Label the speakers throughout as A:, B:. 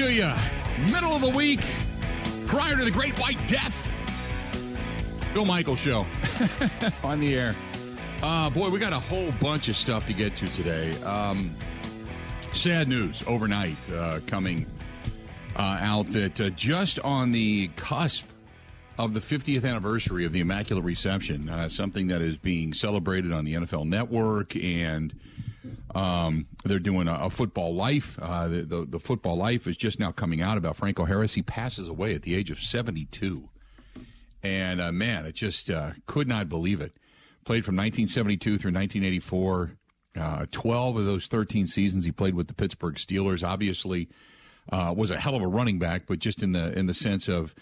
A: To you, middle of the week, prior to the Great White Death. Bill Michaels Show on the air. Uh, boy, we got a whole bunch of stuff to get to today. Um, sad news overnight uh, coming uh, out that uh, just on the cusp of the 50th anniversary of the Immaculate Reception, uh, something that is being celebrated on the NFL Network and um, they're doing a, a football life. Uh, the, the, the football life is just now coming out about Franco Harris. He passes away at the age of 72. And uh, man, it just uh, could not believe it. Played from 1972 through 1984. Uh, 12 of those 13 seasons he played with the Pittsburgh Steelers. Obviously, uh, was a hell of a running back, but just in the in the sense of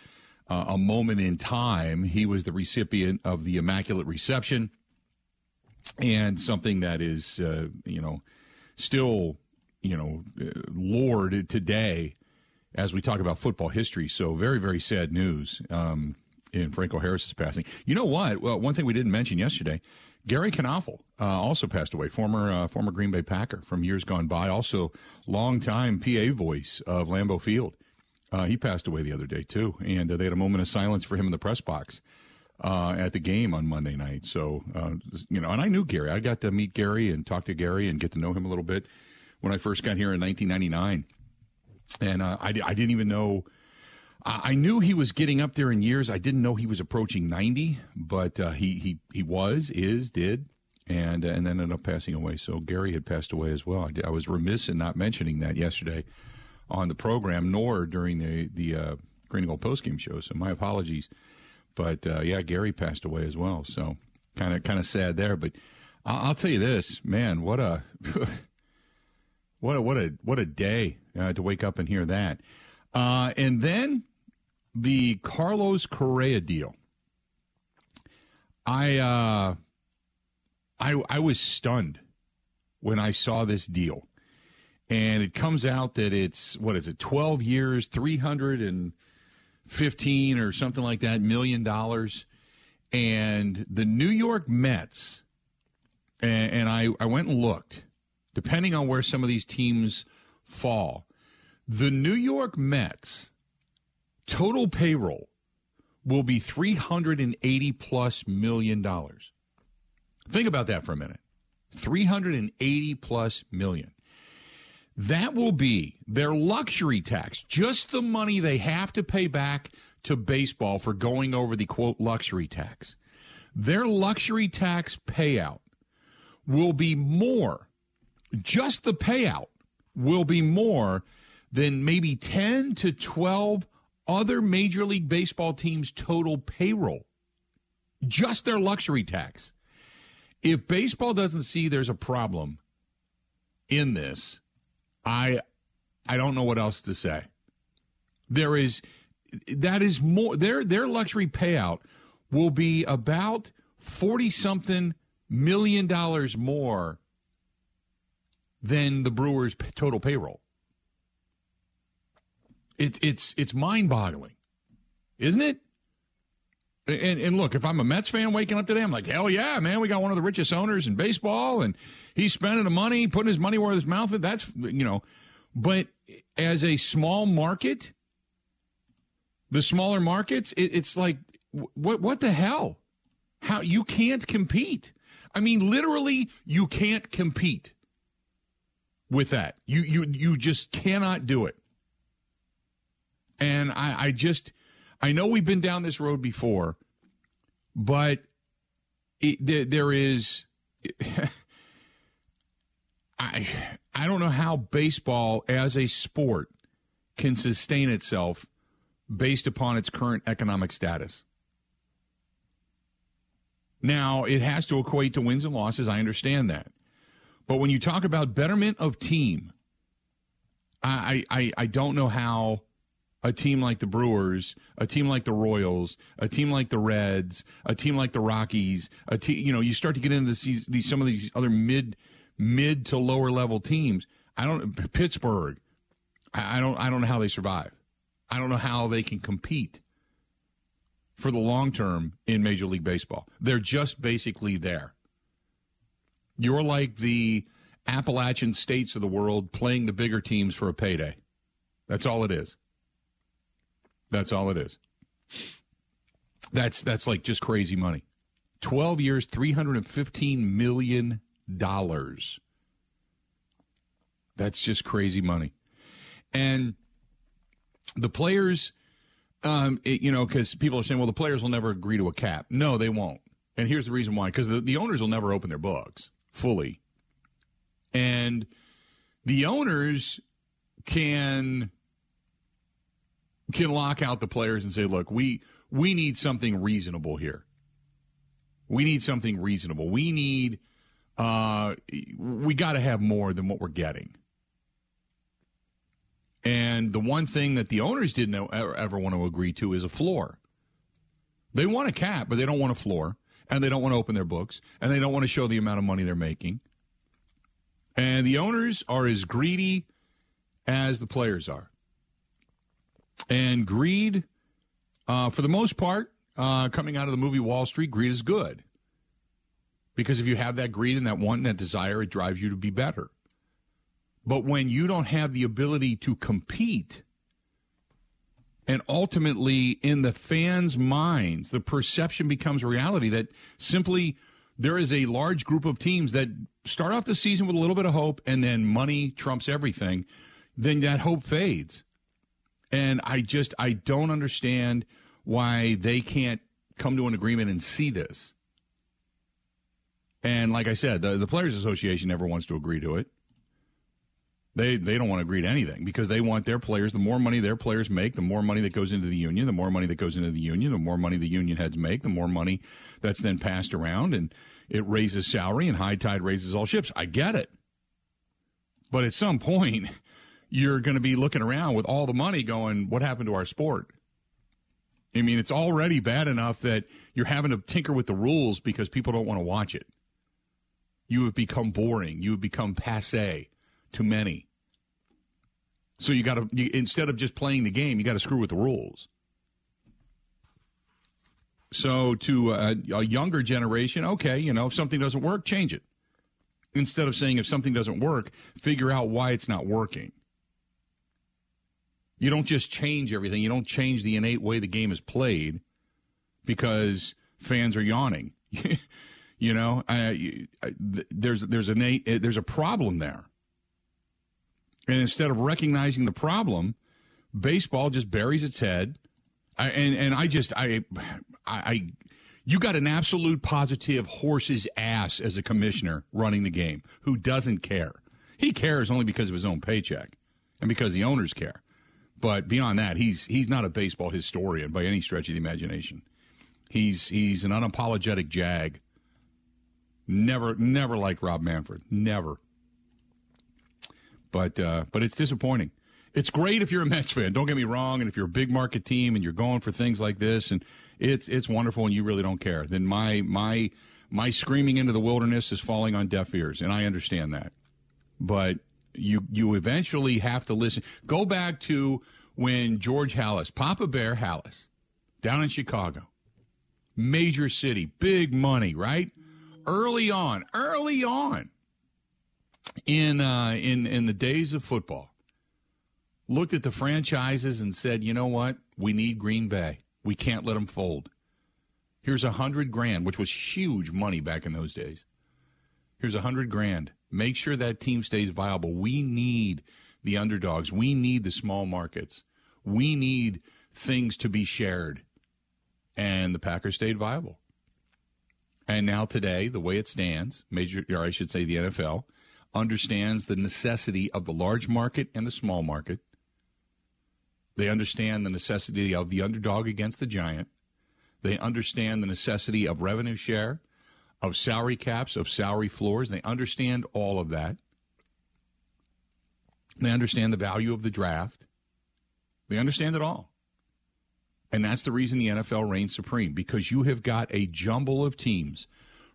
A: uh, a moment in time, he was the recipient of the Immaculate Reception and something that is uh, you know still you know uh, lord today as we talk about football history. So very very sad news um, in Franco Harris's passing. You know what? Well, one thing we didn't mention yesterday. Gary Knafelc uh, also passed away, former uh, former Green Bay Packer from years gone by, also longtime PA voice of Lambeau Field. Uh, he passed away the other day too, and uh, they had a moment of silence for him in the press box uh, at the game on Monday night. So, uh, you know, and I knew Gary. I got to meet Gary and talk to Gary and get to know him a little bit when I first got here in 1999. And uh, I, I didn't even know. I knew he was getting up there in years. I didn't know he was approaching 90, but uh, he, he, he was, is, did, and, and then ended up passing away. So Gary had passed away as well. I, I was remiss in not mentioning that yesterday on the program, nor during the, the uh, Green and Gold postgame show. So my apologies but uh, yeah, Gary passed away as well. So kind of kind of sad there. But I'll, tell you this, man, what a what a what a what a day uh, to wake up and hear that. Uh, and then the Carlos Correa deal. I uh, I I was stunned when I saw this deal. And it comes out that it's what is it, twelve years, three hundred and 15 or something like that million dollars. And the New York Mets, and, and I, I went and looked, depending on where some of these teams fall, the New York Mets total payroll will be 380 plus million dollars. Think about that for a minute. 380 plus million. That will be their luxury tax, just the money they have to pay back to baseball for going over the quote luxury tax. Their luxury tax payout will be more, just the payout will be more than maybe 10 to 12 other Major League Baseball teams' total payroll. Just their luxury tax. If baseball doesn't see there's a problem in this, I I don't know what else to say. There is that is more their their luxury payout will be about 40 something million dollars more than the Brewers total payroll. It, it's it's mind-boggling. Isn't it? And, and look, if I'm a Mets fan waking up today, I'm like, hell yeah, man, we got one of the richest owners in baseball, and he's spending the money, putting his money where his mouth is. That's you know, but as a small market, the smaller markets, it, it's like, what what the hell? How you can't compete? I mean, literally, you can't compete with that. You you you just cannot do it. And I, I just I know we've been down this road before, but it, there, there is. I I don't know how baseball as a sport can sustain itself based upon its current economic status. Now, it has to equate to wins and losses. I understand that. But when you talk about betterment of team, I, I, I don't know how a team like the Brewers, a team like the Royals, a team like the Reds, a team like the Rockies, a team, you know, you start to get into these, these some of these other mid mid to lower level teams. I don't Pittsburgh. I, I don't I don't know how they survive. I don't know how they can compete for the long term in Major League Baseball. They're just basically there. You're like the Appalachian states of the world playing the bigger teams for a payday. That's all it is. That's all it is. That's that's like just crazy money. 12 years, 315 million dollars. That's just crazy money. And the players um, it, you know, because people are saying, well, the players will never agree to a cap. No, they won't. And here's the reason why: because the, the owners will never open their books fully, and the owners can can lock out the players and say, look, we we need something reasonable here. We need something reasonable. We need uh we got to have more than what we're getting. And the one thing that the owners didn't ever, ever want to agree to is a floor. They want a cap, but they don't want a floor, and they don't want to open their books, and they don't want to show the amount of money they're making. And the owners are as greedy as the players are. And greed, uh, for the most part, uh, coming out of the movie Wall Street, greed is good. Because if you have that greed and that want and that desire, it drives you to be better. But when you don't have the ability to compete, and ultimately in the fans' minds, the perception becomes reality that simply there is a large group of teams that start off the season with a little bit of hope and then money trumps everything, then that hope fades. And I just I don't understand why they can't come to an agreement and see this. And like I said, the, the Players Association never wants to agree to it. They they don't want to agree to anything because they want their players. The more money their players make, the more money that goes into the union. The more money that goes into the union, the more money the union heads make. The more money that's then passed around, and it raises salary. And high tide raises all ships. I get it, but at some point, you're going to be looking around with all the money, going, "What happened to our sport?" I mean, it's already bad enough that you're having to tinker with the rules because people don't want to watch it. You have become boring. You have become passe to many. So you got to instead of just playing the game, you got to screw with the rules. So to a, a, younger generation, okay, you know, if something doesn't work, change it. Instead of saying if something doesn't work, figure out why it's not working. You don't just change everything. You don't change the innate way the game is played because fans are yawning. you know, I, I, there's there's a there's a problem there. And instead of recognizing the problem, baseball just buries its head. I, and and I just I I you got an absolute positive horse's ass as a commissioner running the game who doesn't care. He cares only because of his own paycheck and because the owners care. But beyond that, he's he's not a baseball historian by any stretch of the imagination. He's he's an unapologetic jag. Never never liked Rob Manfred. Never. But uh, but it's disappointing. It's great if you're a Mets fan. Don't get me wrong, and if you're a big market team and you're going for things like this, and it's it's wonderful, and you really don't care. Then my my my screaming into the wilderness is falling on deaf ears, and I understand that. But you you eventually have to listen. Go back to when George Halas, Papa Bear Halas, down in Chicago, major city, big money, right? Early on, early on, in uh, in in the days of football looked at the franchises and said, "You know what? We need Green Bay. We can't let them fold. Here's a hundred grand, which was huge money back in those days. Here's a hundred grand. Make sure that team stays viable. We need the underdogs. We need the small markets. We need things to be shared." And the Packers stayed viable. And now today, the way it stands, major, or I should say, the NFL understands the necessity of the large market and the small market. They understand the necessity of the underdog against the giant. They understand the necessity of revenue share, of salary caps, of salary floors. They understand all of that. They understand the value of the draft. They understand it all. And that's the reason the NFL reigns supreme because you have got a jumble of teams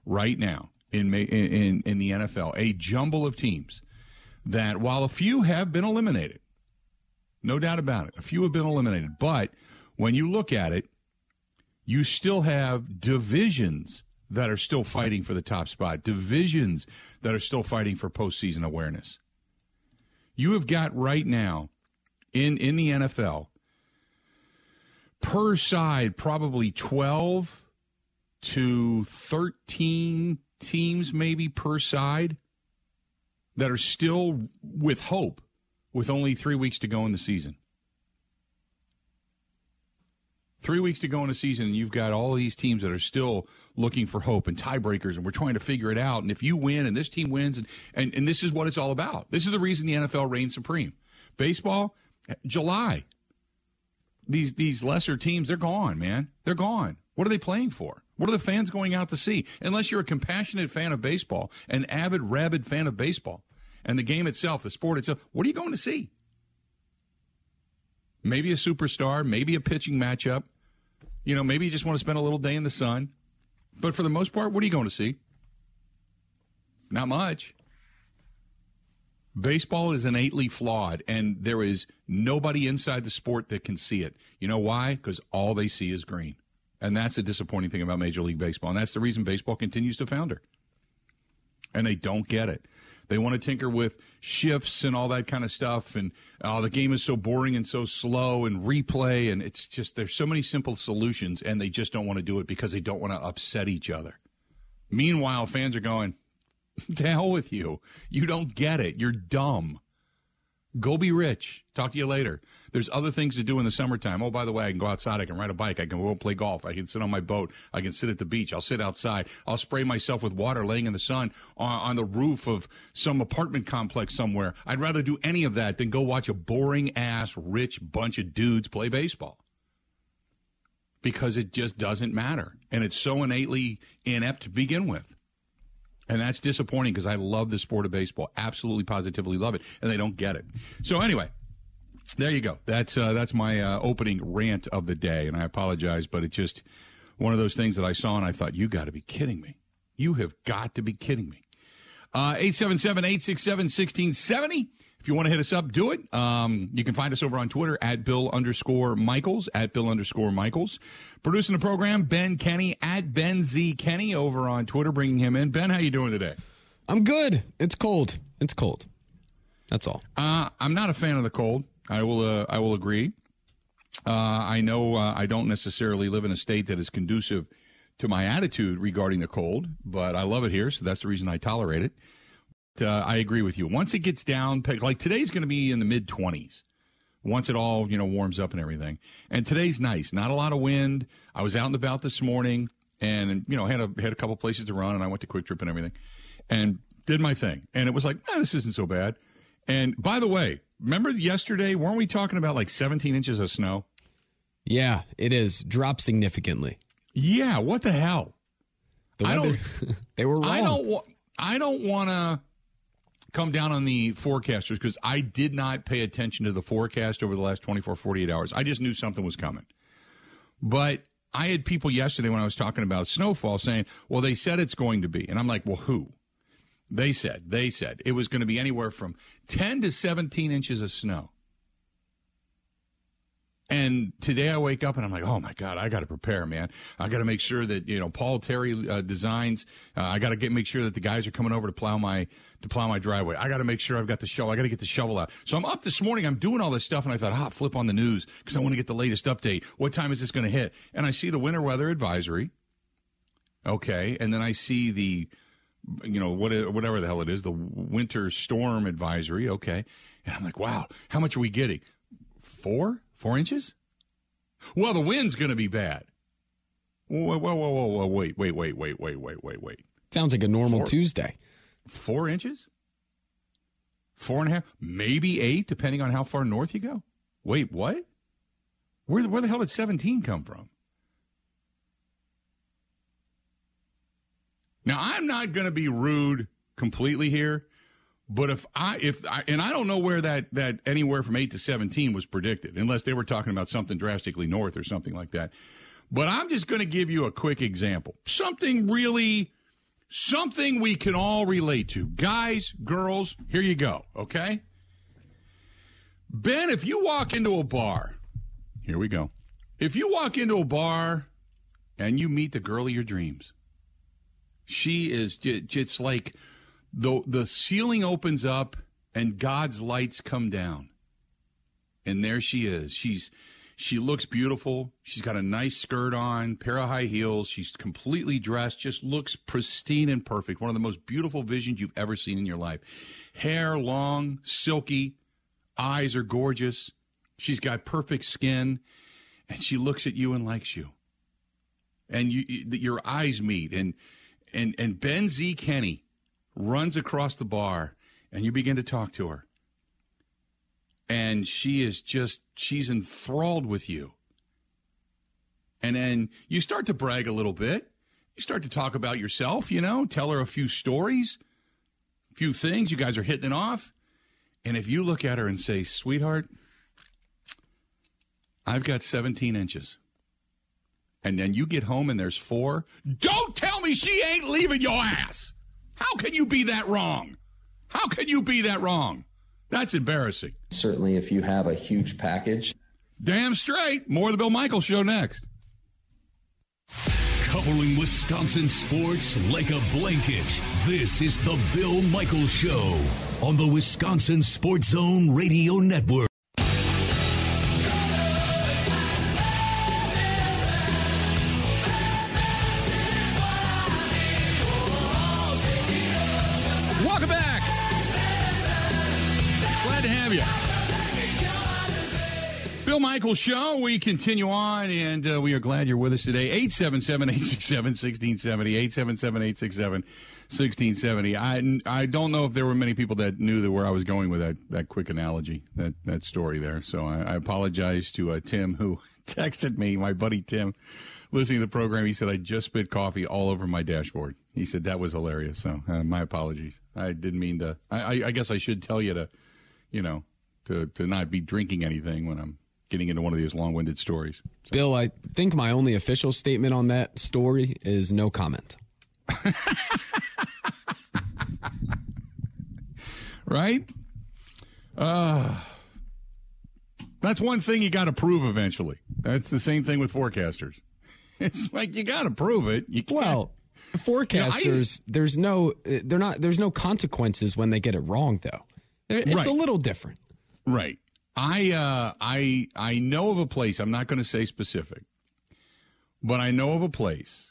A: right now in, in, in the NFL, a jumble of teams that while a few have been eliminated, no doubt about it, a few have been eliminated, but when you look at it, you still have divisions that are still fighting for the top spot, divisions that are still fighting for postseason awareness. You have got right now in in the NFL per side probably 12 to 13 teams maybe per side that are still with hope with only 3 weeks to go in the season. Three weeks to go in the season, and you've got all these teams that are still looking for hope and tiebreakers, and we're trying to figure it out. And if you win and this team wins, and, and, and this is what it's all about. This is the reason the NFL reigns supreme. Baseball, July. These these lesser teams, they're gone, man. They're gone. What are they playing for? What are the fans going out to see? Unless you're a compassionate fan of baseball, an avid, rabid fan of baseball, and the game itself, the sport itself, what are you going to see? Maybe a superstar, maybe a pitching matchup. You know, maybe you just want to spend a little day in the sun. But for the most part, what are you going to see? Not much. Baseball is innately flawed, and there is nobody inside the sport that can see it. You know why? Because all they see is green. And that's a disappointing thing about Major League Baseball. And that's the reason baseball continues to founder. And they don't get it. They want to tinker with shifts and all that kind of stuff. And oh, the game is so boring and so slow and replay. And it's just, there's so many simple solutions, and they just don't want to do it because they don't want to upset each other. Meanwhile, fans are going, to hell with you. You don't get it. You're dumb. Go be rich. Talk to you later. There's other things to do in the summertime. Oh, by the way, I can go outside. I can ride a bike. I can go play golf. I can sit on my boat. I can sit at the beach. I'll sit outside. I'll spray myself with water laying in the sun on, on the roof of some apartment complex somewhere. I'd rather do any of that than go watch a boring ass rich bunch of dudes play baseball. Because it just doesn't matter. And it's so innately inept to begin with. And that's disappointing because I love the sport of baseball. Absolutely, positively love it. And they don't get it. So, anyway, there you go. That's uh, that's my uh, opening rant of the day, and I apologize, but it's just one of those things that I saw and I thought, you got to be kidding me. You have got to be kidding me. Uh, 877 867 1670. If you want to hit us up, do it. Um, you can find us over on Twitter at Bill underscore Michaels, at Bill underscore Michaels. Producing the program, Ben Kenny at Ben Z Kenny over on Twitter, bringing him in. Ben, how you doing today?
B: I'm good. It's cold. It's cold. That's all.
A: Uh, I'm not a fan of the cold. I will. Uh, I will agree. Uh, I know uh, I don't necessarily live in a state that is conducive to my attitude regarding the cold, but I love it here, so that's the reason I tolerate it. Uh, I agree with you. Once it gets down, like today's going to be in the mid 20s. Once it all you know warms up and everything, and today's nice. Not a lot of wind. I was out and about this morning, and you know had a had a couple places to run, and I went to Kwik Trip and everything, and did my thing, and it was like, eh, this isn't so bad. And by the way, remember yesterday, weren't we talking about like 17 inches of snow?
B: Yeah, it is. Dropped significantly.
A: Yeah, what the hell?
B: The
A: I don't.
B: they were wrong.
A: I don't. wa- I don't want to come down on the forecasters because I did not pay attention to the forecast over the last 24, 48 hours. I just knew something was coming. But I had people yesterday when I was talking about snowfall saying, well, they said it's going to be. And I'm like, well, who? They said, they said it was going to be anywhere from 10 to 17 inches of snow. And today I wake up and I'm like, oh my God, I got to prepare, man. I got to make sure that, you know, Paul Terry uh, designs, uh, I got to get, make sure that the guys are coming over to plow my, to plow my driveway. I got to make sure I've got the shovel. I got to get the shovel out. So I'm up this morning. I'm doing all this stuff and I thought, ah, flip on the news because I want to get the latest update. What time is this going to hit? And I see the winter weather advisory. Okay. And then I see the, you know, what, whatever the hell it is, the winter storm advisory. Okay. And I'm like, wow, how much are we getting? Four? Four inches? Well, the wind's going to be bad. Whoa, whoa, whoa, whoa, whoa, wait, wait, wait, wait, wait, wait, wait, wait.
B: Sounds like a normal
A: Four.
B: Tuesday.
A: Four inches? Four and a half? Maybe eight, depending on how far north you go. Wait, what? Where, where the hell did 17 come from? Now, I'm not going to be rude completely here, but if I, if I, and I don't know where that, that anywhere from 8 to 17 was predicted, unless they were talking about something drastically north or something like that. But I'm just going to give you a quick example. Something really, something we can all relate to. Guys, girls, here you go, okay? Ben, if you walk into a bar, here we go. If you walk into a bar and you meet the girl of your dreams, she is ju- just like the the ceiling opens up and God's lights come down. and there she is. She's she looks beautiful. She's got a nice skirt on, pair of high heels. She's completely dressed, just looks pristine and perfect. One of the most beautiful visions you've ever seen in your life. Hair long, silky, eyes are gorgeous. She's got perfect skin, and she looks at you and likes you. And you, your eyes meet, and and and Ben Z. Kenny runs across the bar, and you begin to talk to her and she is just she's enthralled with you. And then you start to brag a little bit. You start to talk about yourself, you know, tell her a few stories, a few things. You guys are hitting it off. And if you look at her and say, sweetheart, I've got 17 inches. And then you get home and there's four. Don't tell me she ain't leaving your ass. How can you be that wrong? How can you be that wrong? That's embarrassing.
C: Certainly, if you have a huge package.
A: Damn straight. More of the Bill Michaels show next.
D: Covering Wisconsin sports like a blanket. This is the Bill Michaels Show on the Wisconsin Sports Zone Radio Network.
A: Bill Michaels Show. We continue on, and uh, we are glad you're with us today. 877 867 1670. 877 867 1670. I, I don't know if there were many people that knew that where I was going with that, that quick analogy, that, that story there. So I, I apologize to uh, Tim, who texted me, my buddy Tim, listening to the program. He said, I just spit coffee all over my dashboard. He said that was hilarious. So uh, my apologies. I didn't mean to. I, I guess I should tell you to, you know, to, to not be drinking anything when I'm getting into one of these long-winded stories.
B: So. Bill, I think my only official statement on that story is no comment.
A: right? Uh, that's one thing you got to prove eventually. That's the same thing with forecasters. It's like you got to prove it. You can't.
B: Well, forecasters, you know, I, there's no, they're not, there's no consequences when they get it wrong, though. It's right. a little different.
A: Right. I uh, I I know of a place. I'm not going to say specific, but I know of a place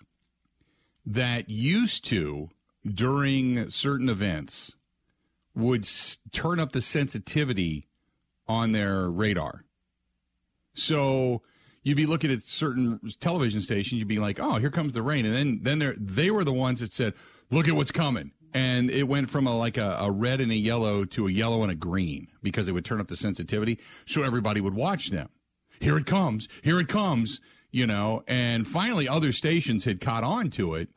A: that used to during certain events would s- turn up the sensitivity on their radar. So you'd be looking at certain television stations, you'd be like, "Oh, here comes the rain," and then then they were the ones that said, "Look at what's coming." And it went from a like a, a, red and a yellow to a yellow and a green because it would turn up the sensitivity so everybody would watch them. Here it comes. Here it comes. You know and finally other stations had caught on to it.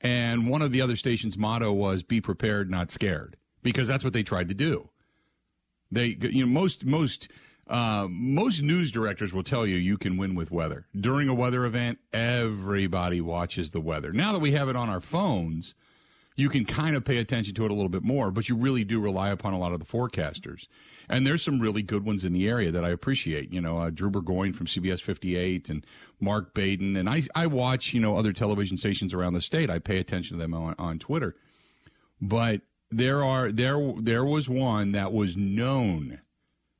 A: And one of the other stations motto was be prepared not scared because that's what they tried to do. They you know most most uh, most news directors will tell you you can win with weather. During a weather event everybody watches the weather. Now that we have it on our phones you can kind of pay attention to it a little bit more, but you really do rely upon a lot of the forecasters. And there's some really good ones in the area that I appreciate. You know, uh, Drew Burgoyne from CBS 58 and Mark Baden. And I, I watch, you know, other television stations around the state. I pay attention to them on, on Twitter. But there are, there, there was one that was known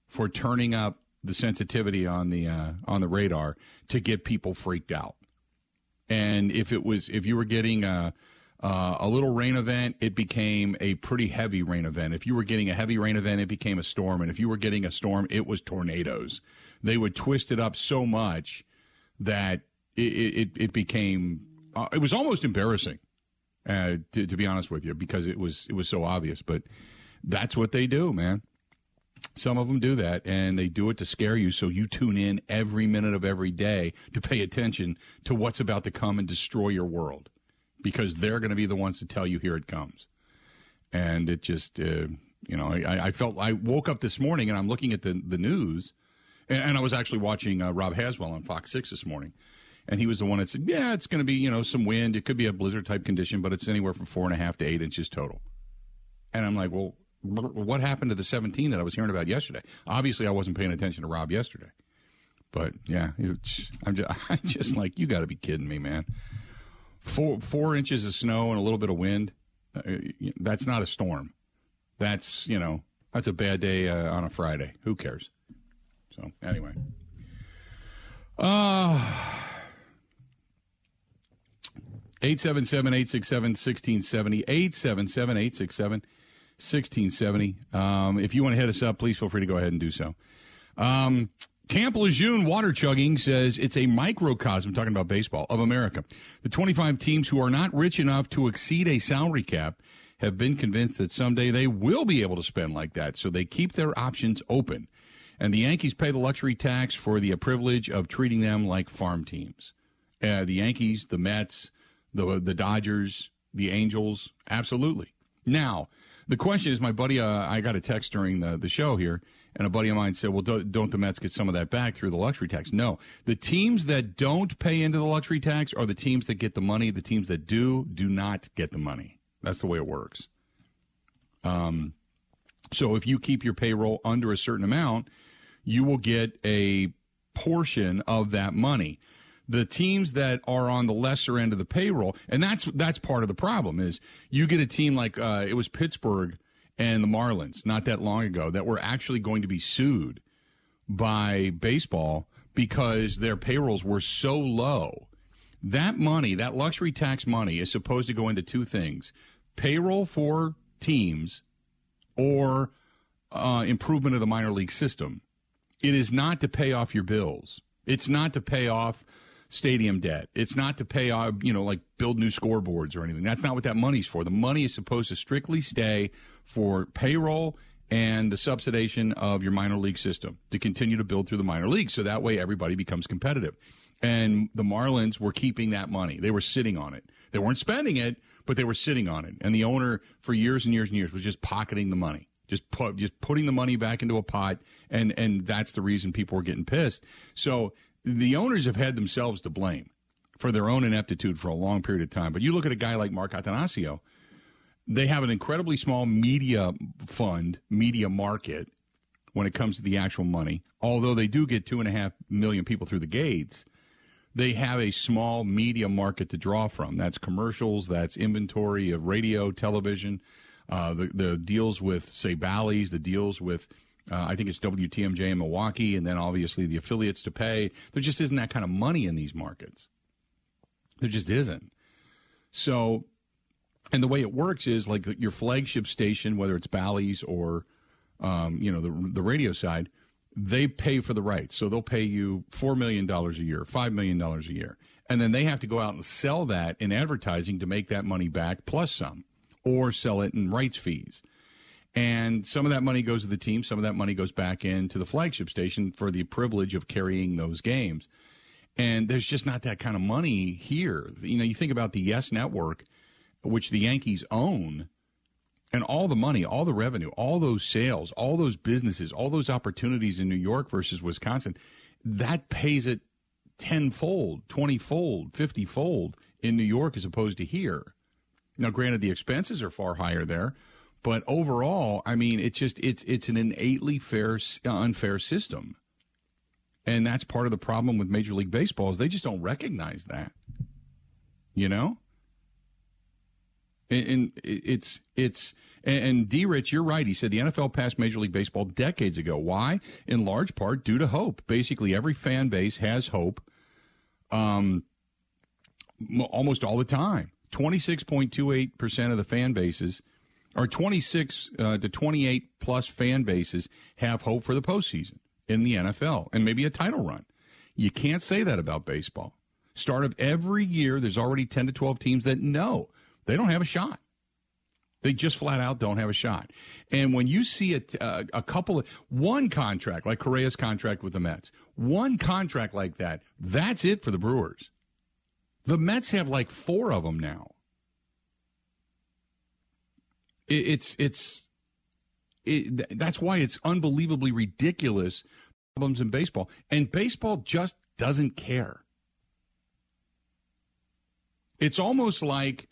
A: for turning up the sensitivity on the, uh, on the radar to get people freaked out. And if it was, if you were getting, uh, uh, a little rain event, it became a pretty heavy rain event. If you were getting a heavy rain event, it became a storm. And if you were getting a storm, it was tornadoes. They would twist it up so much that it, it, it became, uh, it was almost embarrassing, uh, to, to be honest with you, because it was, it was so obvious. But that's what they do, man. Some of them do that, and they do it to scare you so you tune in every minute of every day to pay attention to what's about to come and destroy your world because they're going to be the ones to tell you here it comes. And it just, uh, you know, I, I, felt I woke up this morning and I'm looking at the the news, and, and I was actually watching uh, Rob Haswell on Fox Six this morning, and he was the one that said, "Yeah, it's going to be you know some wind. It could be a blizzard type condition, but it's anywhere from four and a half to eight inches total." And I'm like, well, what happened to the 17 that I was hearing about yesterday? Obviously, I wasn't paying attention to Rob yesterday, but yeah, I'm just, I'm just like, you got to be kidding me, man four four inches of snow and a little bit of wind. Uh, that's not a storm. That's you know that's a bad day uh, on a Friday. Who cares? So anyway, uh 877 867 1670. 877 867 1670. Um, if you want to hit us up, please feel free to go ahead and do so. Um, Camp Lejeune Water Chugging says it's a microcosm, talking about baseball, of America. The 25 teams who are not rich enough to exceed a salary cap have been convinced that someday they will be able to spend like that, so they keep their options open. And the Yankees pay the luxury tax for the privilege of treating them like farm teams. Uh, the Yankees, the Mets, the the Dodgers, the Angels, absolutely. Now, the question is, my buddy, uh, I got a text during the, the show here, and a buddy of mine said, well, don't, don't the Mets get some of that back through the luxury tax? No. The teams that don't pay into the luxury tax are the teams that get the money. The teams that do, do not get the money. That's the way it works. Um, so if you keep your payroll under a certain amount, you will get a portion of that money the teams that are on the lesser end of the payroll, and that's that's part of the problem is you get a team like uh, it was Pittsburgh and the Marlins not that long ago that were actually going to be sued by baseball because their payrolls were so low. That money, that luxury tax money, is supposed to go into two things: payroll for teams or uh, improvement of the minor league system. It is not to pay off your bills. It's not to pay off stadium debt. It's not to pay, uh, you know, like build new scoreboards or anything. That's not what that money's for. The money is supposed to strictly stay for payroll and the subsidization of your minor league system to continue to build through the minor leagues. So that way everybody becomes competitive. And the Marlins were keeping that money. They were sitting on it. They weren't spending it, but they were sitting on it. And the owner for years and years and years was just pocketing the money. Just put, just putting the money back into a pot, and and that's the reason people were getting pissed. So the owners have had themselves to blame for their own ineptitude for a long period of time. But you look at a guy like Mark Attanasio, they have an incredibly small media fund, media market when it comes to the actual money. Although they do get two and a half million people through the gates, they have a small media market to draw from. That's commercials, that's inventory of radio, television, uh, the the deals with say Bally's, the deals with uh, I think it's WTMJ in Milwaukee, and then obviously the affiliates to pay. There just isn't that kind of money in these markets. There just isn't. So, and the way it works is like your flagship station, whether it's Bally's or, um, you know, the the radio side, they pay for the rights. So they'll pay you four million dollars a year, five million dollars a year, and then they have to go out and sell that in advertising to make that money back plus some, or sell it in rights fees. And some of that money goes to the team, some of that money goes back into the flagship station for the privilege of carrying those games. And there's just not that kind of money here. You know, you think about the Yes Network, which the Yankees own, and all the money, all the revenue, all those sales, all those businesses, all those opportunities in New York versus Wisconsin, that pays it tenfold, twenty-fold, fifty-fold in New York as opposed to here. Now, granted, the expenses are far higher there, but overall, I mean, it's just it's it's an innately fair unfair system, and that's part of the problem with Major League Baseball is they just don't recognize that. You know, and, and it's it's and, and D. Rich, you're right. He said the NFL passed Major League Baseball decades ago. Why? In large part due to hope. Basically, every fan base has hope. Um, almost all the time. 26.28% of the fan bases our 26 uh, to 28 plus fan bases have hope for the postseason in the NFL and maybe a title run. You can't say that about baseball. Start of every year, there's already 10 to 12 teams that know they don't have a shot. They just flat out don't have a shot. And when you see a, uh, a couple of one contract like Correa's contract with the Mets, one contract like that, that's it for the Brewers. The Mets have like four of them now it's it's it, that's why it's unbelievably ridiculous problems in baseball, and baseball just doesn't care. It's almost like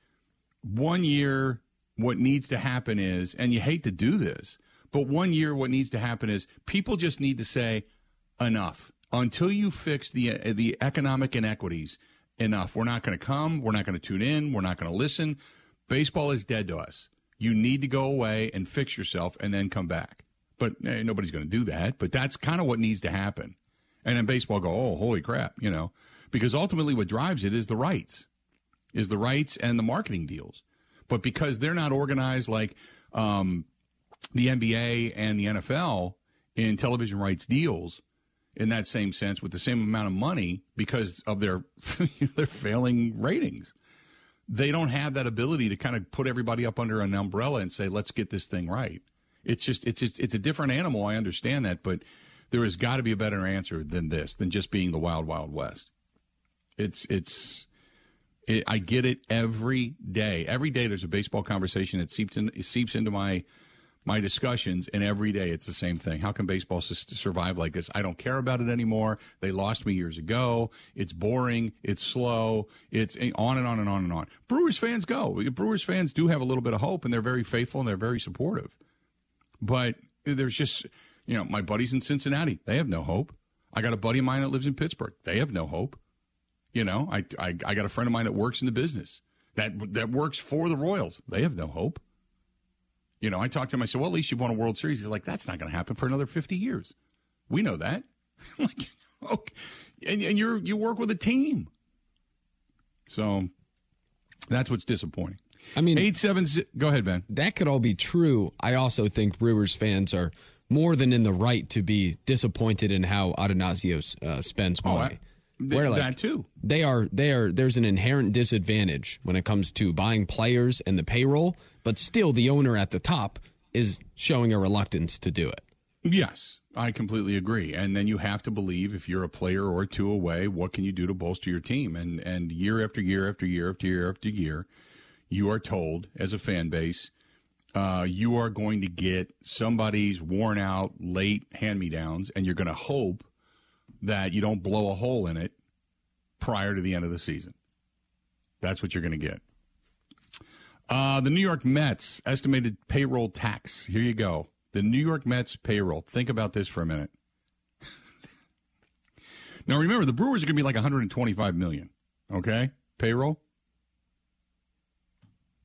A: one year what needs to happen is, and you hate to do this, but one year what needs to happen is people just need to say enough until you fix the the economic inequities. Enough. We're not going to come. We're not going to tune in. We're not going to listen. Baseball is dead to us. You need to go away and fix yourself and then come back. But eh, nobody's going to do that. But that's kind of what needs to happen. And then baseball go, oh, holy crap, you know, because ultimately what drives it is the rights, is the rights and the marketing deals. But because they're not organized like um, the NBA and the NFL in television rights deals in that same sense with the same amount of money because of their their failing ratings. They don't have that ability to kind of put everybody up under an umbrella and say, "Let's get this thing right." It's just it's just, it's a different animal. I understand that, but there has got to be a better answer than this, than just being the wild wild west. It's it's it, I get it every day. Every day there's a baseball conversation that seeps in, seeps into my my discussions, and every day it's the same thing. How can baseball survive like this? I don't care about it anymore. They lost me years ago. It's boring. It's slow. It's eh, on and on and on and on. Brewers fans go. Brewers fans do have a little bit of hope, and they're very faithful and they're very supportive. But there's just, you know, my buddies in Cincinnati, they have no hope. I got a buddy of mine that lives in Pittsburgh. They have no hope. You know, I, I, I got a friend of mine that works in the business that that works for the Royals. They have no hope. You know, I talked to him. I said, "Well, at least you've won a World Series." He's like, "That's not going to happen for another fifty years." We know that. like, okay. and, and you're you work with a team, so that's what's disappointing.
B: I mean,
A: eight seven. Go ahead, Ben.
B: That could all be true. I also think Brewers fans are more than in the right to be disappointed in how Attanasio uh, spends money. Oh, I,
A: th- Where, like, that too.
B: They are. They are. There's an inherent disadvantage when it comes to buying players and the payroll but still the owner at the top is showing a reluctance to do it.
A: Yes, I completely agree. And then you have to believe if you're a player or two away, what can you do to bolster your team? And and year after year after year after year after year, you are told as a fan base, uh, you are going to get somebody's worn out late hand me downs, and you're going to hope that you don't blow a hole in it prior to the end of the season. That's what you're going to get. Uh, the New York Mets estimated payroll tax. Here you go. The New York Mets payroll. Think about this for a minute. now remember, the Brewers are going to be like 125 million. Okay, payroll.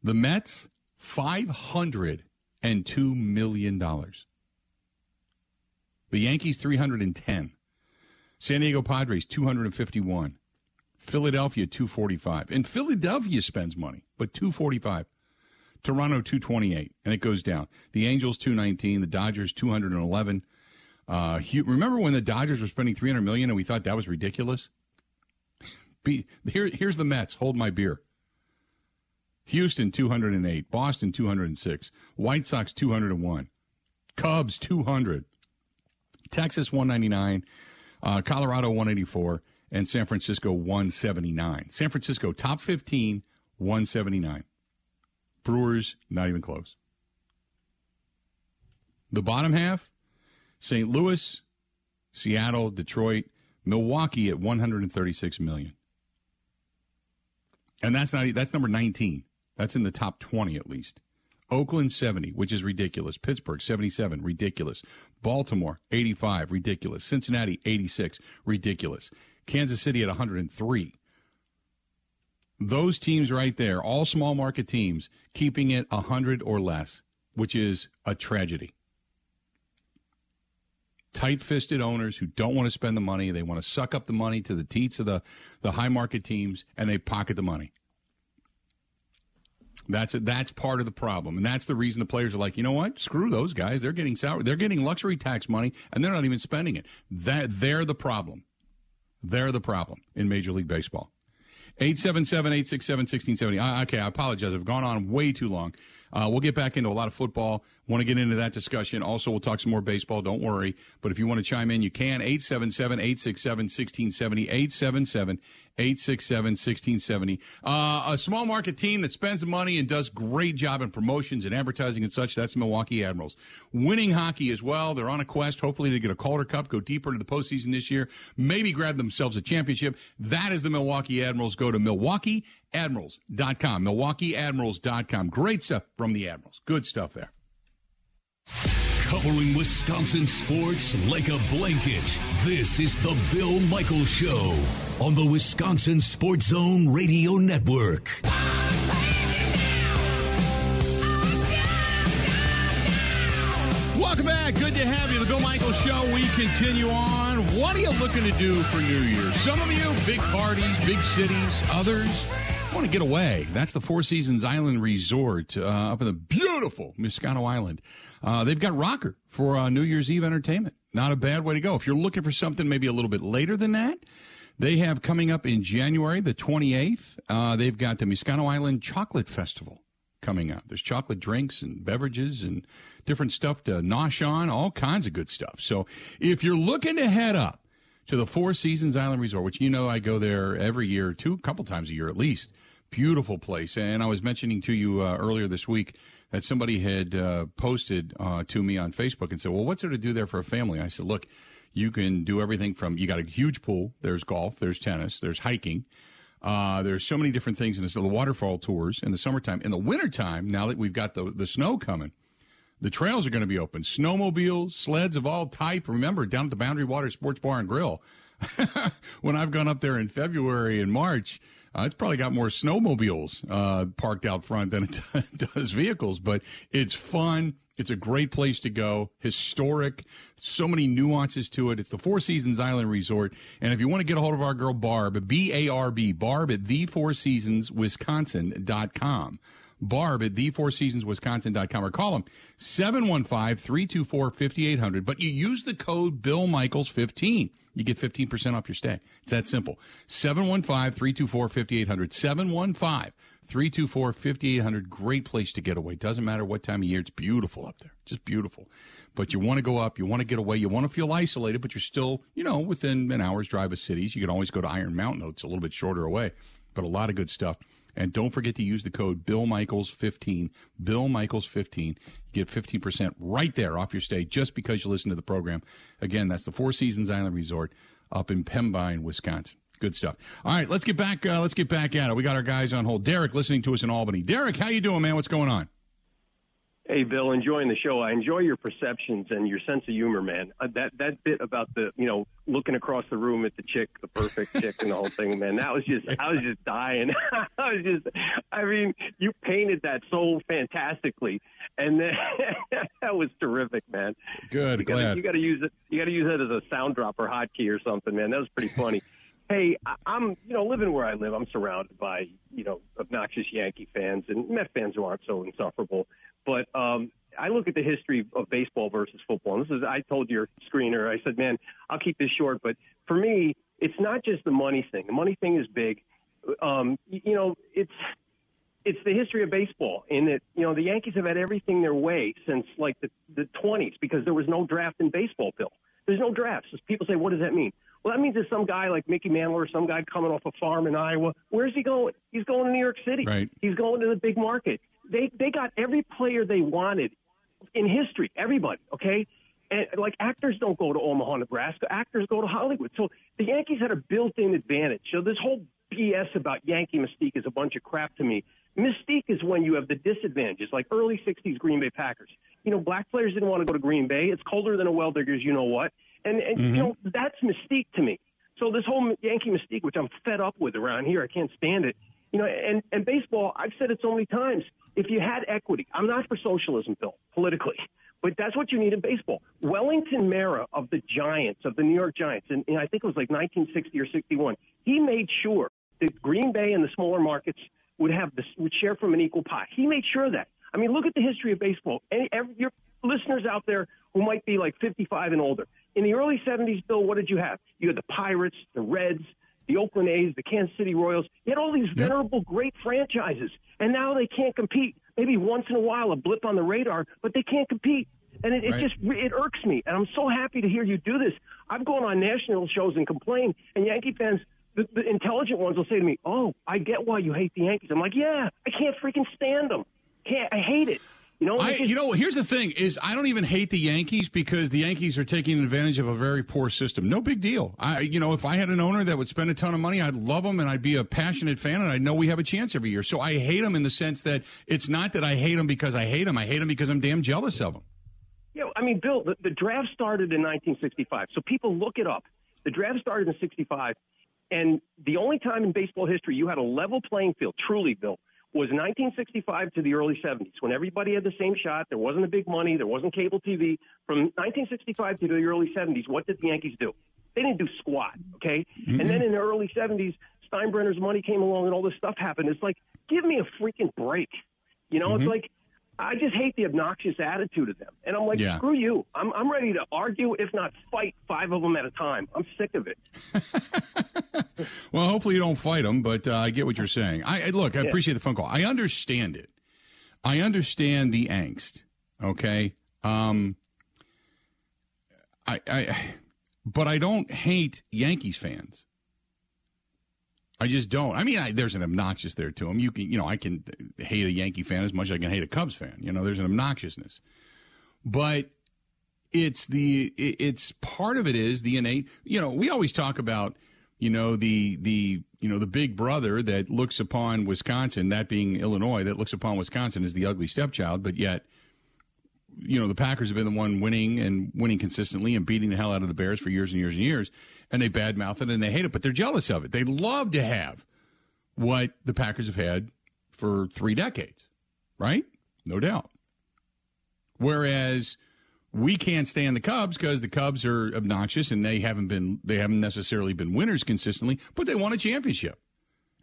A: The Mets 502 million dollars. The Yankees 310. San Diego Padres 251. Philadelphia 245. And Philadelphia spends money, but 245. Toronto 228, and it goes down. The Angels 219, the Dodgers 211. Uh, remember when the Dodgers were spending 300 million and we thought that was ridiculous? Be, here, here's the Mets. Hold my beer. Houston 208, Boston 206, White Sox 201, Cubs 200, Texas 199, uh, Colorado 184, and San Francisco 179. San Francisco top 15, 179. Brewers, not even close. The bottom half, St. Louis, Seattle, Detroit, Milwaukee at 136 million. And that's not that's number 19. That's in the top 20 at least. Oakland 70, which is ridiculous. Pittsburgh 77, ridiculous. Baltimore 85, ridiculous. Cincinnati 86, ridiculous. Kansas City at 103, those teams right there, all small market teams, keeping it 100 or less, which is a tragedy. Tight fisted owners who don't want to spend the money. They want to suck up the money to the teats of the, the high market teams and they pocket the money. That's that's part of the problem, and that's the reason the players are like, you know what? Screw those guys. They're getting sour. They're getting luxury tax money, and they're not even spending it. That they're the problem. They're the problem in Major League Baseball. 877 867 1670. Okay, I apologize. I've gone on way too long. Uh, we'll get back into a lot of football. Want to get into that discussion. Also, we'll talk some more baseball. Don't worry. But if you want to chime in, you can. 877 867 1670. 877 867 1670. Uh, a small market team that spends money and does great job in promotions and advertising and such. That's the Milwaukee Admirals. Winning hockey as well. They're on a quest, hopefully, to get a Calder Cup, go deeper into the postseason this year, maybe grab themselves a championship. That is the Milwaukee Admirals. Go to MilwaukeeAdmirals.com. MilwaukeeAdmirals.com. Great stuff from the Admirals. Good stuff there.
D: Covering Wisconsin sports like a blanket. This is the Bill Michaels Show on the Wisconsin Sports Zone Radio Network.
A: Welcome back. Good to have you. The Bill Michaels Show. We continue on. What are you looking to do for New Year's? Some of you, big parties, big cities. Others, want to get away. That's the Four Seasons Island Resort uh, up in the beautiful Miscauno Island. Uh, they've got rocker for uh, New Year's Eve entertainment. Not a bad way to go. If you're looking for something maybe a little bit later than that, they have coming up in January the 28th. Uh, they've got the Miscauno Island Chocolate Festival coming up. There's chocolate drinks and beverages and different stuff to nosh on, all kinds of good stuff. So if you're looking to head up to the Four Seasons Island Resort, which you know I go there every year, two, couple times a year at least. Beautiful place. And I was mentioning to you uh, earlier this week that somebody had uh, posted uh, to me on Facebook and said, well, what's there to do there for a family? I said, look, you can do everything from, you got a huge pool, there's golf, there's tennis, there's hiking. Uh, there's so many different things in this. The waterfall tours in the summertime. In the wintertime, now that we've got the, the snow coming, the trails are going to be open. Snowmobiles, sleds of all type. Remember, down at the Boundary Water Sports Bar and Grill, when I've gone up there in February and March, uh, it's probably got more snowmobiles uh, parked out front than it does vehicles, but it's fun. It's a great place to go. Historic. So many nuances to it. It's the Four Seasons Island Resort. And if you want to get a hold of our girl Barb, B A R B, Barb at the Four Seasons Wisconsin.com. Barb at the Four Seasons Wisconsin.com or call them 715 324 5800. But you use the code Bill Michaels 15 you get 15% off your stay. It's that simple. 715 324 5800. 715 324 5800. Great place to get away. Doesn't matter what time of year. It's beautiful up there. Just beautiful. But you want to go up. You want to get away. You want to feel isolated, but you're still, you know, within an hour's drive of cities. You can always go to Iron Mountain. It's a little bit shorter away, but a lot of good stuff. And don't forget to use the code Bill Michaels 15 Bill Michaels 15 You get 15% right there off your stay just because you listen to the program. Again, that's the Four Seasons Island Resort up in Pembine, Wisconsin. Good stuff. All right, let's get back. Uh, let's get back at it. We got our guys on hold. Derek, listening to us in Albany. Derek, how you doing, man? What's going on?
E: Hey, Bill, enjoying the show. I enjoy your perceptions and your sense of humor, man. Uh, that that bit about the you know looking across the room at the chick, the perfect chick, and the whole thing, man. That was just I was just dying. I was just, I mean, you painted that so fantastically, and then, that was terrific, man.
A: Good,
E: you
A: glad
E: gotta, you got to use it. You got to use it as a sound drop or hotkey or something, man. That was pretty funny. hey, I'm you know living where I live. I'm surrounded by you know obnoxious Yankee fans and Met fans who aren't so insufferable. But um, I look at the history of baseball versus football. And this is, I told your screener, I said, man, I'll keep this short. But for me, it's not just the money thing. The money thing is big. Um, you know, it's it's the history of baseball in that you know the Yankees have had everything their way since like the the 20s because there was no draft in baseball. Bill, there's no drafts. People say, what does that mean? Well, that means there's some guy like Mickey Mantle or some guy coming off a farm in Iowa. Where's he going? He's going to New York City.
A: Right.
E: He's going to the big market they they got every player they wanted in history. Everybody, okay. And like actors don't go to Omaha, Nebraska. Actors go to Hollywood. So the Yankees had a built-in advantage. So this whole BS about Yankee mystique is a bunch of crap to me. Mystique is when you have the disadvantages, like early '60s Green Bay Packers. You know, black players didn't want to go to Green Bay. It's colder than a well digger's, you know what? And and mm-hmm. you know that's mystique to me. So this whole Yankee mystique, which I'm fed up with around here, I can't stand it. You know, and and baseball, I've said it so many times if you had equity, I'm not for socialism, Bill, politically, but that's what you need in baseball. Wellington Mara of the Giants, of the New York Giants, and, and I think it was like 1960 or 61, he made sure that Green Bay and the smaller markets would have this, would share from an equal pie. He made sure that. I mean, look at the history of baseball. Any, every, your listeners out there who might be like 55 and older. In the early 70s, Bill, what did you have? You had the Pirates, the Reds, the Oakland A's, the Kansas City Royals. You had all these venerable, great franchises, and now they can't compete. Maybe once in a while, a blip on the radar, but they can't compete. And it, right. it just it irks me. And I'm so happy to hear you do this. I've gone on national shows and complained, and Yankee fans, the, the intelligent ones, will say to me, "Oh, I get why you hate the Yankees." I'm like, "Yeah, I can't freaking stand them. Can't I hate it." You know,
A: I, you know. Here's the thing: is I don't even hate the Yankees because the Yankees are taking advantage of a very poor system. No big deal. I, you know, if I had an owner that would spend a ton of money, I'd love them and I'd be a passionate fan and I know we have a chance every year. So I hate them in the sense that it's not that I hate them because I hate them. I hate them because I'm damn jealous of them.
E: Yeah, I mean, Bill, the, the draft started in 1965, so people look it up. The draft started in '65, and the only time in baseball history you had a level playing field, truly, Bill, was 1965 to the early 70s when everybody had the same shot. There wasn't a big money. There wasn't cable TV. From 1965 to the early 70s, what did the Yankees do? They didn't do squat, okay? Mm-hmm. And then in the early 70s, Steinbrenner's money came along and all this stuff happened. It's like, give me a freaking break. You know, mm-hmm. it's like, I just hate the obnoxious attitude of them. And I'm like, yeah. screw you. I'm, I'm ready to argue, if not fight, five of them at a time. I'm sick of it.
A: well, hopefully you don't fight them, but uh, I get what you're saying. I, I Look, I yeah. appreciate the phone call. I understand it. I understand the angst, okay? Um, I, I, but I don't hate Yankees fans. I just don't. I mean, I, there's an obnoxious there to him. You can, you know, I can hate a Yankee fan as much as I can hate a Cubs fan. You know, there's an obnoxiousness, but it's the it's part of it is the innate. You know, we always talk about you know the the you know the big brother that looks upon Wisconsin, that being Illinois, that looks upon Wisconsin as the ugly stepchild, but yet you know, the Packers have been the one winning and winning consistently and beating the hell out of the Bears for years and years and years. And they badmouth it and they hate it, but they're jealous of it. They love to have what the Packers have had for three decades, right? No doubt. Whereas we can't stand the Cubs because the Cubs are obnoxious and they haven't been they haven't necessarily been winners consistently, but they won a championship.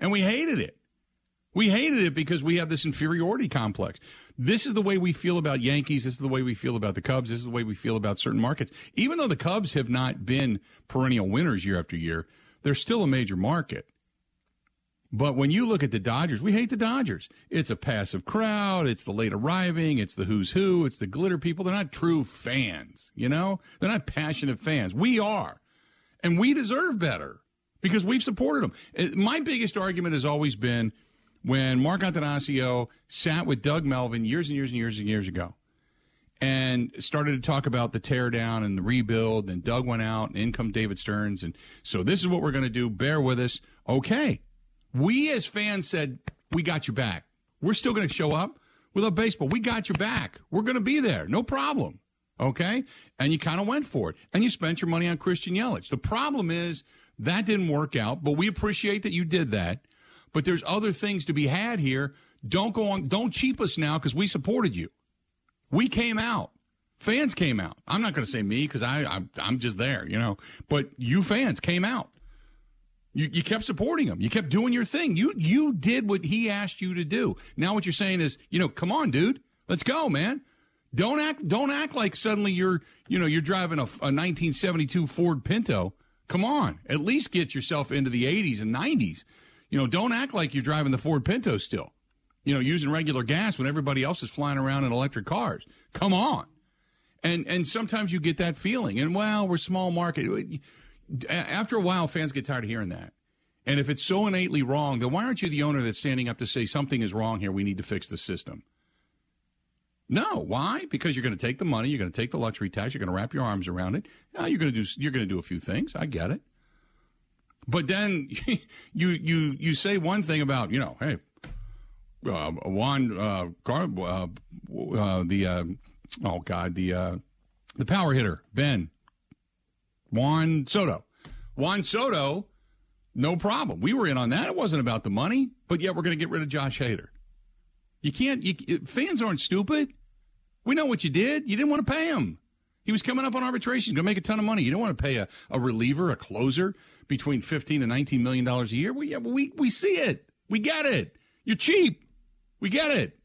A: And we hated it. We hated it because we have this inferiority complex. This is the way we feel about Yankees. This is the way we feel about the Cubs. This is the way we feel about certain markets. Even though the Cubs have not been perennial winners year after year, they're still a major market. But when you look at the Dodgers, we hate the Dodgers. It's a passive crowd. It's the late arriving. It's the who's who. It's the glitter people. They're not true fans, you know? They're not passionate fans. We are. And we deserve better because we've supported them. Uh, my biggest argument has always been – when Mark Attanasio sat with Doug Melvin years and years and years and years ago and started to talk about the teardown and the rebuild. And Doug went out and in come David Stearns. And so this is what we're going to do. Bear with us. Okay. We as fans said, we got your back. We're still going to show up with a baseball. We got your back. We're going to be there. No problem. Okay. And you kind of went for it and you spent your money on Christian Yelich. The problem is that didn't work out, but we appreciate that you did that but there's other things to be had here. Don't go on, don't cheap us now because we supported you. We came out. Fans came out. I'm not going to say me because I I'm, I'm just there, you know. But you fans came out. You, you kept supporting him. You kept doing your thing. You you did what he asked you to do. Now what you're saying is, you know, come on, dude, let's go, man. Don't act don't act like suddenly you're you know you're driving a, a 1972 Ford Pinto. Come on, at least get yourself into the 80s and 90s. You know, don't act like you're driving the Ford Pinto still. You know, using regular gas when everybody else is flying around in electric cars. Come on. And and sometimes you get that feeling. And well, we're small market. After a while, fans get tired of hearing that. And if it's so innately wrong, then why aren't you the owner that's standing up to say something is wrong here? We need to fix the system. No, why? Because you're going to take the money, you're going to take the luxury tax, you're going to wrap your arms around it. Yeah, you're going to do you're going to do a few things. I get it. But then you you you say one thing about you know, hey, uh, Juan uh, Gar- uh, uh, the uh, oh god the uh, the power hitter Ben. Juan Soto. Juan Soto no problem. We were in on that. It wasn't about the money but yet we're going to get rid of Josh Hader. You can't you, fans aren't stupid. We know what you did. You didn't want to pay him. He was coming up on arbitration going to make a ton of money. You don't want to pay a, a reliever a closer between 15 and 19 million dollars a year. We, we, we see it. We get it. You're cheap. We get it.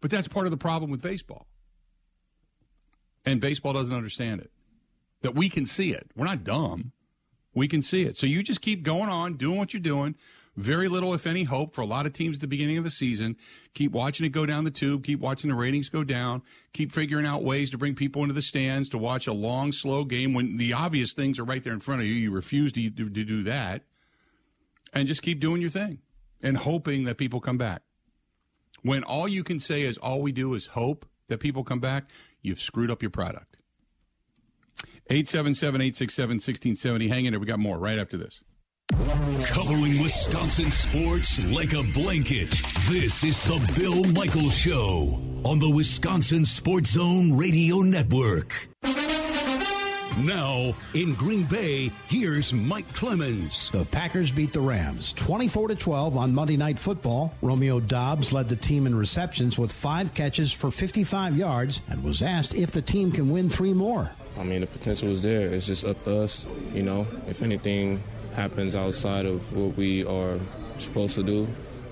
A: But that's part of the problem with baseball. And baseball doesn't understand it. That we can see it. We're not dumb. We can see it. So you just keep going on, doing what you're doing. Very little, if any, hope for a lot of teams at the beginning of the season. Keep watching it go down the tube. Keep watching the ratings go down. Keep figuring out ways to bring people into the stands to watch a long, slow game when the obvious things are right there in front of you. You refuse to, to, to do that. And just keep doing your thing and hoping that people come back. When all you can say is all we do is hope that people come back, you've screwed up your product. 877 867 1670. Hang in there. We got more right after this.
D: Covering Wisconsin sports like a blanket. This is the Bill Michaels Show on the Wisconsin Sports Zone Radio Network. Now, in Green Bay, here's Mike Clemens.
F: The Packers beat the Rams 24 to 12 on Monday Night Football. Romeo Doubs led the team in receptions with five catches for 55 yards and was asked if the team can win three more.
G: I mean, the potential is there. It's just up to us, you know. If anything happens outside of what we are supposed to do,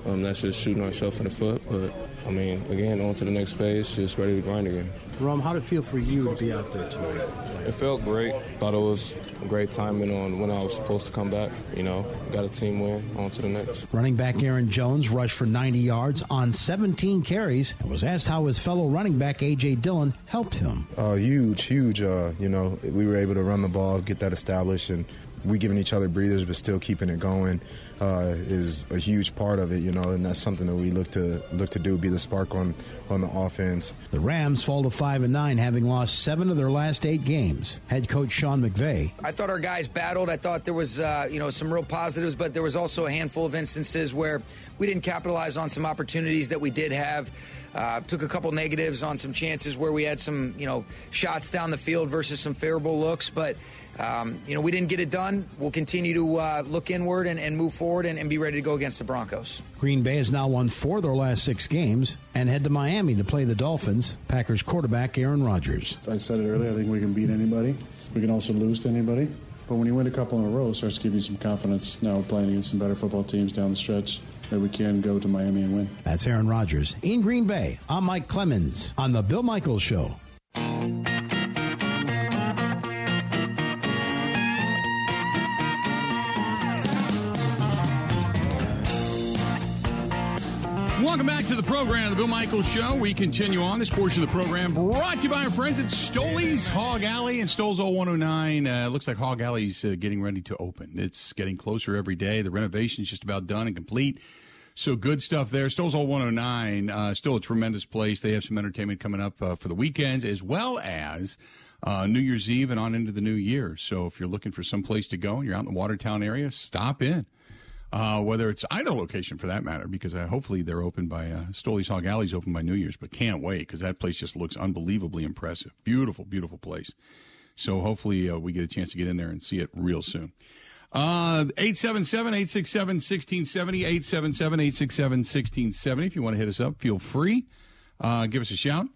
G: um, that's just shooting ourselves in the foot. But I mean, again, on to the next phase, just ready to grind again.
H: Rom, how did it feel for you to be out there tonight?
G: It felt great. Thought it was a great timing on when I was supposed to come back. You know, got a team win. On to the next.
F: Running back Aaron Jones rushed for 90 yards on 17 carries and was asked how his fellow running back A.J. Dillon helped him.
I: Uh, huge, huge. Uh, you know, we were able to run the ball, get that established, and we giving each other breathers, but still keeping it going uh, is a huge part of it. You know, and that's something that we look to look to do, be the spark on on the offense.
F: The Rams fall to five and nine, having lost seven of their last eight games. Head coach Sean McVay.
J: I thought our guys battled. I thought there was uh, you know some real positives, but there was also a handful of instances where we didn't capitalize on some opportunities that we did have. Uh, took a couple negatives on some chances where we had some, you know, shots down the field versus some favorable looks. But um, you know, we didn't get it done. We'll continue to uh, look inward and, and move forward and, and, be ready to go against the Broncos.
F: Green Bay has now won four of their last six games and head to Miami to play the Dolphins. Packers quarterback Aaron Rodgers.
K: I said it earlier. I think we can beat anybody. We can also lose to anybody. But when you win a couple in a row, it starts to give you some confidence. Now we're playing against some better football teams down the stretch that we can go to Miami and win.
F: That's Aaron Rodgers in Green Bay. I'm Mike Clemens on the Bill Michaels Show.
A: Welcome back to the program, of the Bill Michaels Show. We continue on this portion of the program brought to you by our friends at Stoley's Hog Alley and Stoles 109. Uh, looks like Hog Alley's uh, getting ready to open. It's getting closer every day. The renovation's just about done and complete. So good stuff there. Stoles 109, uh, still a tremendous place. They have some entertainment coming up uh, for the weekends as well as uh, New Year's Eve and on into the new year. So if you're looking for some place to go and you're out in the Watertown area, stop in uh, whether it's either location for that matter, because uh, hopefully they're open by uh, Stoley's Hog Alley's open by New Year's, but can't wait because that place just looks unbelievably impressive. Beautiful, beautiful place. So hopefully uh, we get a chance to get in there and see it real soon. Uh, 877 867 1670, 877 867 1670. If you want to hit us up, feel free. Uh, give us a shout.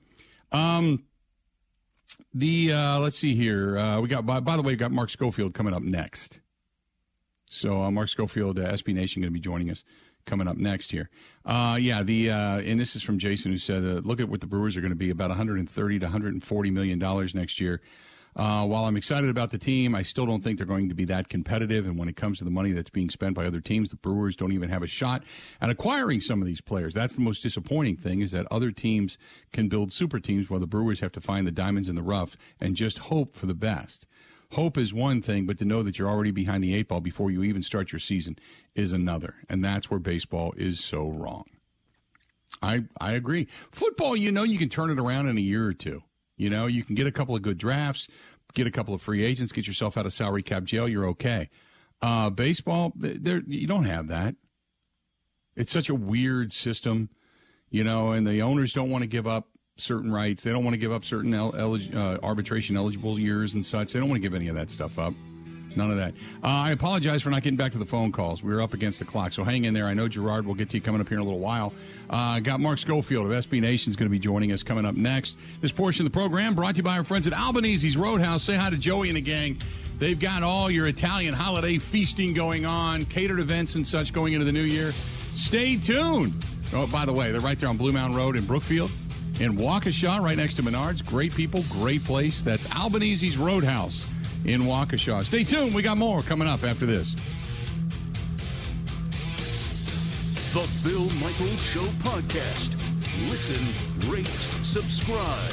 A: Um, the uh, let's see here. Uh, we got by, by the way, we got Mark Schofield coming up next. So uh, Mark Schofield, uh, SB Nation, going to be joining us coming up next here. Uh, yeah, the uh, and this is from Jason who said, uh, look at what the Brewers are going to be about 130 to 140 million dollars next year. Uh, while I'm excited about the team, I still don't think they're going to be that competitive. And when it comes to the money that's being spent by other teams, the Brewers don't even have a shot at acquiring some of these players. That's the most disappointing thing is that other teams can build super teams while the Brewers have to find the diamonds in the rough and just hope for the best hope is one thing, but to know that you're already behind the eight ball before you even start your season is another. And that's where baseball is so wrong. I I agree. Football, you know, you can turn it around in a year or two. You know, you can get a couple of good drafts, get a couple of free agents, get yourself out of salary cap jail. You're okay. Uh, baseball, there you don't have that. It's such a weird system, you know, and the owners don't want to give up certain rights. They don't want to give up certain el- uh, arbitration eligible years and such. They don't want to give any of that stuff up. None of that. Uh, I apologize for not getting back to the phone calls. We were up against the clock, so hang in there. I know Gerard will get to you coming up here in a little while. Uh, got Mark Schofield of SB Nation is going to be joining us coming up next. This portion of the program brought to you by our friends at Albanese's Roadhouse. Say hi to Joey and the gang. They've got all your Italian holiday feasting going on, catered events and such going into the new year. Stay tuned. Oh, by the way, they're right there on Bluemound Road in Brookfield in Waukesha, right next to Menards. Great people, great place. That's Albanese's Roadhouse in Waukesha. Stay tuned. We got more coming up after this.
D: The Bill Michaels Show podcast. Listen, rate, subscribe.